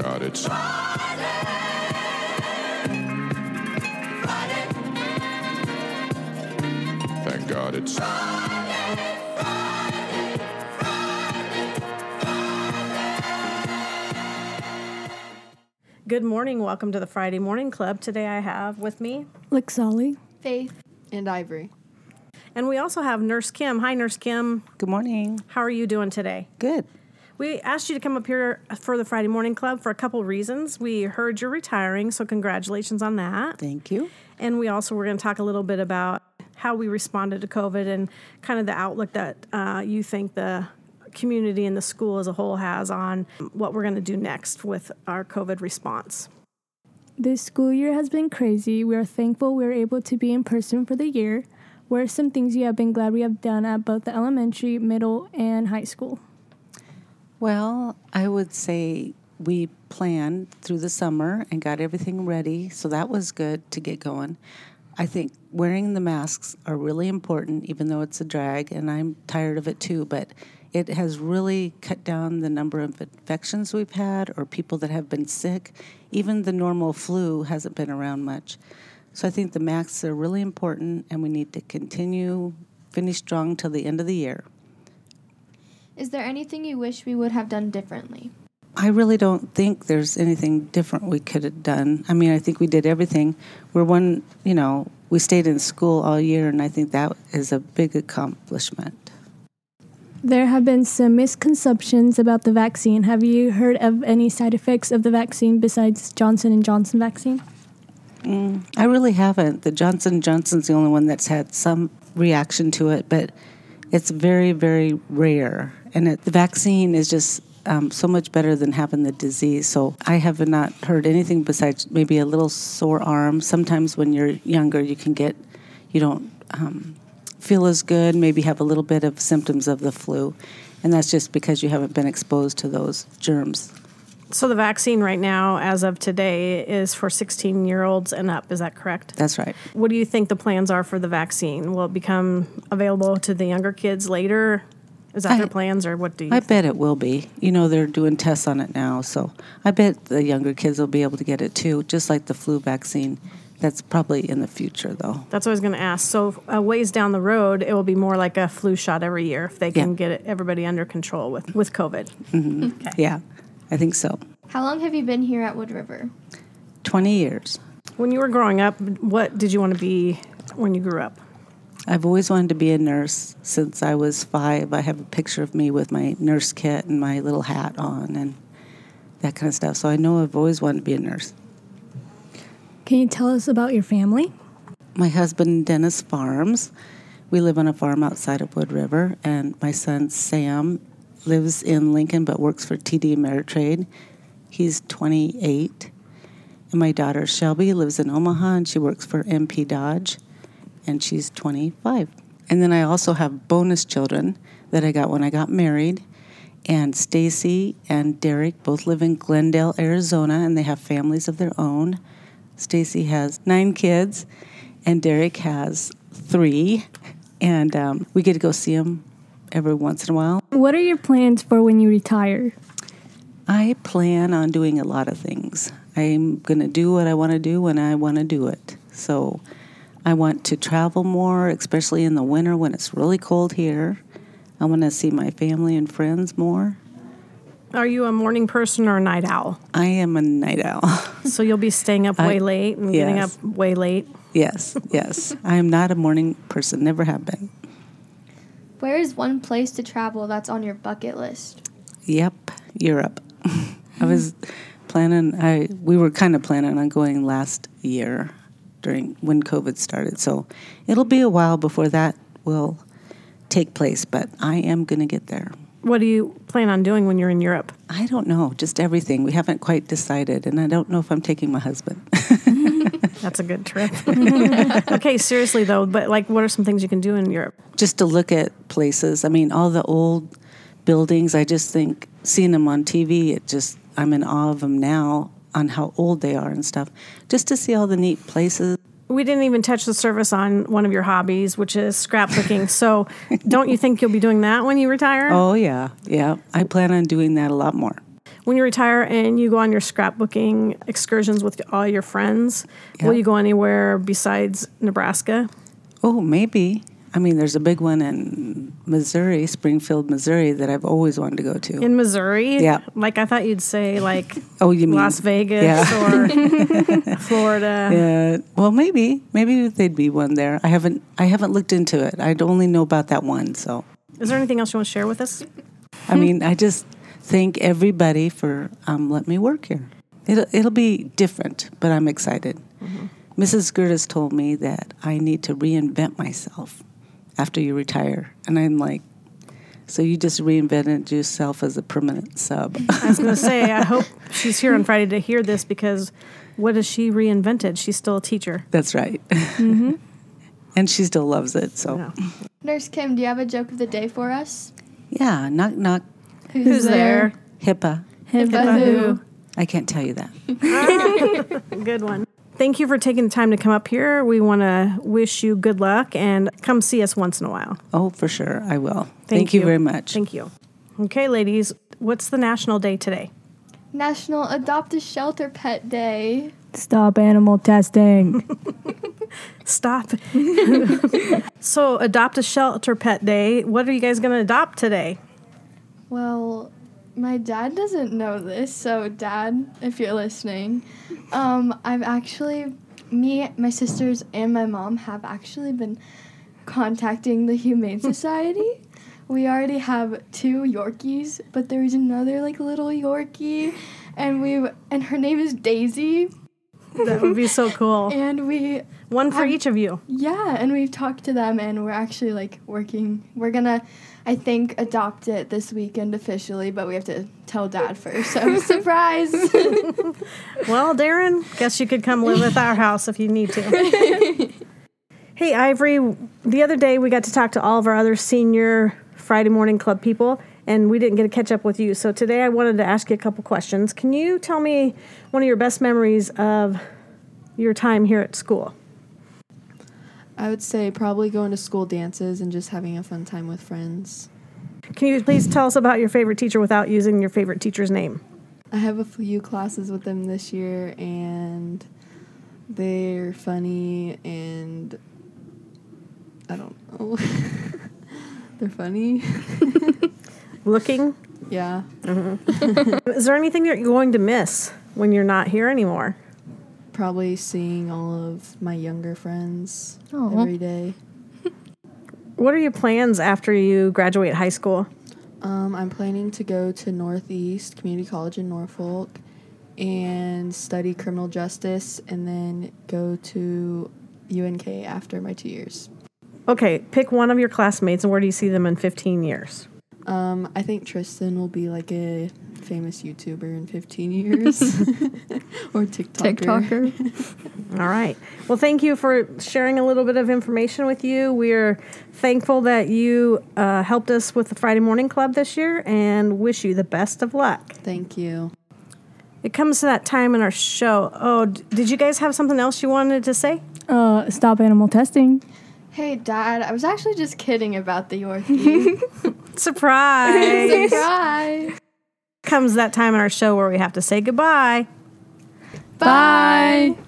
it's Thank God it's Good morning. Welcome to the Friday Morning Club. Today I have with me, Lixali. Faith and Ivory. and we also have Nurse Kim. Hi, Nurse Kim. Good morning. How are you doing today? Good. We asked you to come up here for the Friday Morning Club for a couple reasons. We heard you're retiring, so congratulations on that. Thank you. And we also were going to talk a little bit about how we responded to COVID and kind of the outlook that uh, you think the community and the school as a whole has on what we're going to do next with our COVID response. This school year has been crazy. We are thankful we were able to be in person for the year. What are some things you have been glad we have done at both the elementary, middle, and high school? Well, I would say we planned through the summer and got everything ready, so that was good to get going. I think wearing the masks are really important, even though it's a drag, and I'm tired of it too, but it has really cut down the number of infections we've had or people that have been sick. Even the normal flu hasn't been around much. So I think the masks are really important, and we need to continue, finish strong till the end of the year. Is there anything you wish we would have done differently? I really don't think there's anything different we could have done. I mean, I think we did everything. We're one, you know, we stayed in school all year, and I think that is a big accomplishment. There have been some misconceptions about the vaccine. Have you heard of any side effects of the vaccine besides Johnson and Johnson vaccine? Mm, I really haven't. The Johnson Johnson's the only one that's had some reaction to it, but it's very, very rare. And it, the vaccine is just um, so much better than having the disease. So I have not heard anything besides maybe a little sore arm. Sometimes when you're younger, you can get, you don't um, feel as good, maybe have a little bit of symptoms of the flu. And that's just because you haven't been exposed to those germs. So the vaccine right now, as of today, is for 16 year olds and up. Is that correct? That's right. What do you think the plans are for the vaccine? Will it become available to the younger kids later? Is that I- their plans, or what do you? I bet it will be. You know, they're doing tests on it now, so I bet the younger kids will be able to get it too, just like the flu vaccine. That's probably in the future, though. That's what I was going to ask. So, a ways down the road, it will be more like a flu shot every year if they can Yeah. get it, everybody under control with with COVID. Mm-hmm. Yeah, I think so. How long have you been here at Wood River? 20 years. When you were growing up, what did you want to be when you grew up? I've always wanted to be a nurse since I was five. I have a picture of me with my nurse kit and my little hat on and that kind of stuff. So I know I've always wanted to be a nurse. Can you tell us about your family? My husband, Dennis Farms. We live on a farm outside of Wood River, and my son, Sam, lives in Lincoln but works for TD Ameritrade. He's 28. And my daughter, Shelby, lives in Omaha, and she works for NP Dodge, and she's 25. And then I also have bonus children that I got when I got married. And Stacy and Derek both live in Glendale, Arizona, and they have families of their own. Stacy has nine kids, and Derek has three. And um, we get to go see them every once in a while. What are your plans for when you retire? I plan on doing a lot of things. I'm going to do what I want to do when I want to do it. So I want to travel more, especially in the winter when it's really cold here. I want to see my family and friends more. Are you a morning person or a night owl? I am a night owl. So you'll be staying up way I- late and getting up way late. yes, yes. I am not a morning person, never have been. Where is one place to travel that's on your bucket list? Yep, Europe. I was mm-hmm. planning. I we were kind of planning on going last year during when COVID started. So it'll be a while before that will take place. But I am going to get there. What do you plan on doing when you're in Europe? I don't know, just everything. We haven't quite decided, and I don't know if I'm taking my husband. That's a good trip. okay, seriously though, but like, what are some things you can do in Europe? just to look at places. I mean, all the old buildings. I just think seeing them on TV, it just I'm in awe of them now on how old they are and stuff. Just to see all the neat places. We didn't even touch the surface on one of your hobbies, which is scrapbooking. so, don't you think you'll be doing that when you retire? Oh yeah, yeah. I plan on doing that a lot more. when you retire and you go on your scrapbooking excursions with all your friends, will you go anywhere besides Nebraska? Oh, maybe. I mean, there's a big one in Missouri, Springfield, Missouri, that I've always wanted to go to. In Missouri? Yeah. Like I thought you'd say like oh, you mean Las Vegas Yeah. or Florida. Yeah. Well, maybe, maybe there'd be one there. I haven't, I haven't looked into it. I'd only know about that one. So, Is there anything else you want to share with us? I mean, I just thank everybody for um, letting me work here. It'll, it'll be different, but I'm excited. Mrs. Gertis told me that I need to reinvent myself after you retire, and I'm like, so you just reinvented yourself as a permanent sub. I was going to say, I hope she's here on Friday to hear this because what has she reinvented? She's still a teacher. That's right. Mm-hmm. and she still loves it. So, Yeah. Nurse Kim, do you have a joke of the day for us? yeah, knock knock, Who's there? HIPAA. Hippa who? I can't tell you that. Good one. Thank you for taking the time to come up here. We want to wish you good luck and come see us once in a while. Oh, for sure, I will. Thank, you. very much. Thank you. Okay, ladies, what's the national day today? National Adopt a Shelter Pet Day. Stop animal testing. Stop. so, adopt a shelter pet day. What are you guys going to adopt today? Well, my dad doesn't know this, so dad, if you're listening, um, I've actually, me, my sisters, and my mom have actually been contacting the Humane Society. We already have two Yorkies, but there's another like little Yorkie, and we and her name is Daisy, That would be so cool. and we One for Um, each of you. yeah, and we've talked to them, and we're actually like working. We're gonna, I think, adopt it this weekend officially, but we have to tell Dad first. So surprise! Well, Darren, guess you could come live with our house if you need to. hey, Ivory, the other day we got to talk to all of our other senior Friday morning club people, and we didn't get to catch up with you. So today I wanted to ask you a couple questions. Can you tell me one of your best memories of your time here at school? I would say probably going to school dances and just having a fun time with friends. Can you please tell us about your favorite teacher without using your favorite teacher's name? I have a few classes with them this year and they're funny and I don't know. they're funny. Looking? yeah. Is there anything that you're going to miss when you're not here anymore? Probably seeing all of my younger friends Aw. every day. What are your plans after you graduate high school? Um, I'm planning to go to Northeast Community College in Norfolk and study criminal justice and then go to UNK after my two years. Okay, pick one of your classmates and where do you see them in 15 years? Um, I think Tristan will be like a famous YouTuber in 15 years or TikToker. All right. Well, thank you for sharing a little bit of information with you. We're thankful that you uh, helped us with the Friday Morning Club this year and wish you the best of luck. Thank you. It comes to that time in our show. Oh, d- did you guys have something else you wanted to say? Uh, stop animal testing. hey, Dad, I was actually just kidding about the Yorkie. Surprise! Surprise! comes that time in our show where we have to say goodbye. Bye. Finally